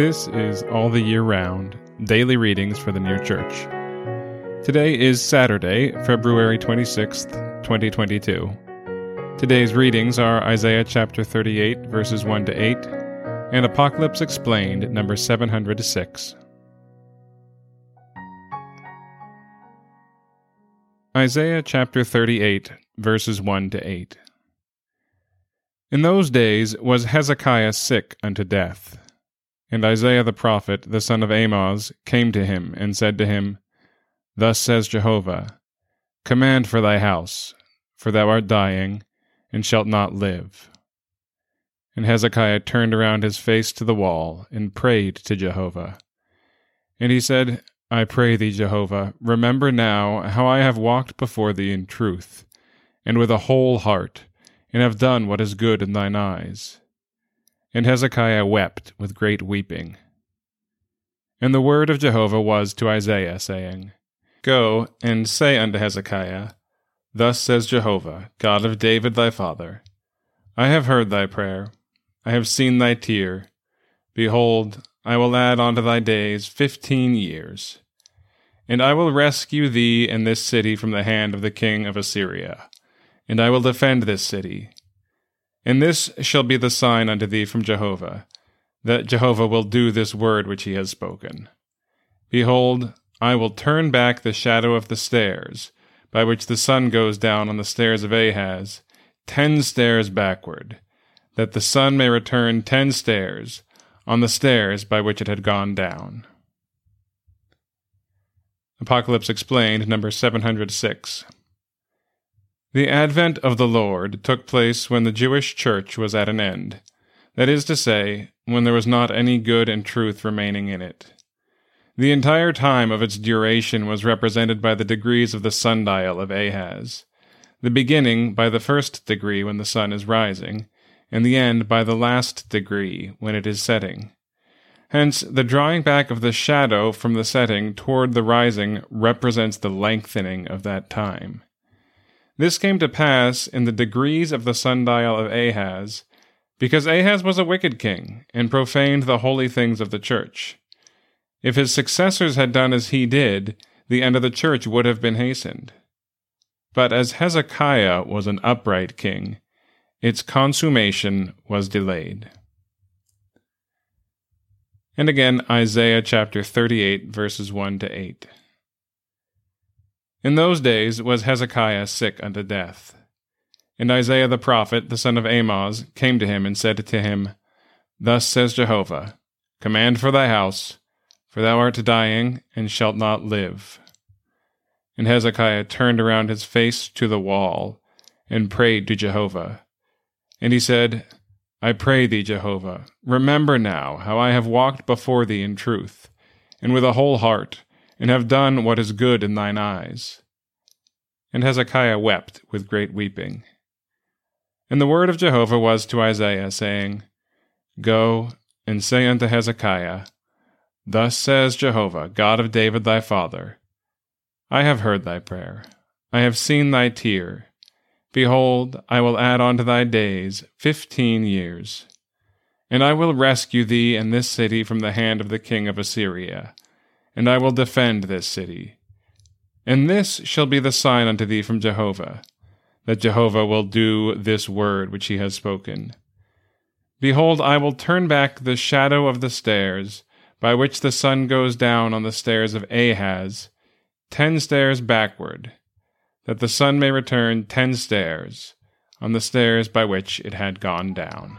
This is All the Year Round Daily Readings for the New Church. Today is Saturday, February 26th, 2022. Today's readings are Isaiah chapter 38, verses 1 to 8, and Apocalypse Explained, number 706. Isaiah chapter 38, verses 1 to 8. In those days was Hezekiah sick unto death. And Isaiah the prophet, the son of Amoz, came to him and said to him, Thus says Jehovah, Command for thy house, for thou art dying, and shalt not live. And Hezekiah turned around his face to the wall, and prayed to Jehovah. And he said, I pray thee, Jehovah, remember now how I have walked before thee in truth, and with a whole heart, and have done what is good in thine eyes. And Hezekiah wept with great weeping. And the word of Jehovah was to Isaiah, saying, Go and say unto Hezekiah, Thus says Jehovah, God of David thy father, I have heard thy prayer, I have seen thy tear. Behold, I will add unto thy days fifteen years. And I will rescue thee and this city from the hand of the king of Assyria, and I will defend this city, and this shall be the sign unto thee from Jehovah, that Jehovah will do this word which he has spoken. Behold, I will turn back the shadow of the stairs, by which the sun goes down on the stairs of Ahaz, ten stairs backward, that the sun may return ten stairs on the stairs by which it had gone down. Apocalypse Explained, number 706. The advent of the Lord took place when the Jewish church was at an end, that is to say, when there was not any good and truth remaining in it. The entire time of its duration was represented by the degrees of the sundial of Ahaz, the beginning by the first degree when the sun is rising, and the end by the last degree when it is setting. Hence, the drawing back of the shadow from the setting toward the rising represents the lengthening of that time. This came to pass in the degrees of the sundial of Ahaz, because Ahaz was a wicked king, and profaned the holy things of the church. If his successors had done as he did, the end of the church would have been hastened. But as Hezekiah was an upright king, its consummation was delayed. And again, Isaiah chapter 38, verses 1 to 8. In those days was Hezekiah sick unto death. And Isaiah the prophet, the son of Amoz, came to him and said to him, Thus says Jehovah, Command for thy house, for thou art dying, and shalt not live. And Hezekiah turned around his face to the wall, and prayed to Jehovah. And he said, I pray thee, Jehovah, remember now how I have walked before thee in truth, and with a whole heart, and have done what is good in thine eyes. And Hezekiah wept with great weeping. And the word of Jehovah was to Isaiah, saying, Go and say unto Hezekiah, Thus says Jehovah, God of David thy father, I have heard thy prayer, I have seen thy tear. Behold, I will add unto thy days fifteen years. And I will rescue thee and this city from the hand of the king of Assyria and I will defend this city. And this shall be the sign unto thee from Jehovah, that Jehovah will do this word which he has spoken. Behold, I will turn back the shadow of the stairs, by which the sun goes down on the stairs of Ahaz, ten stairs backward, that the sun may return ten stairs on the stairs by which it had gone down.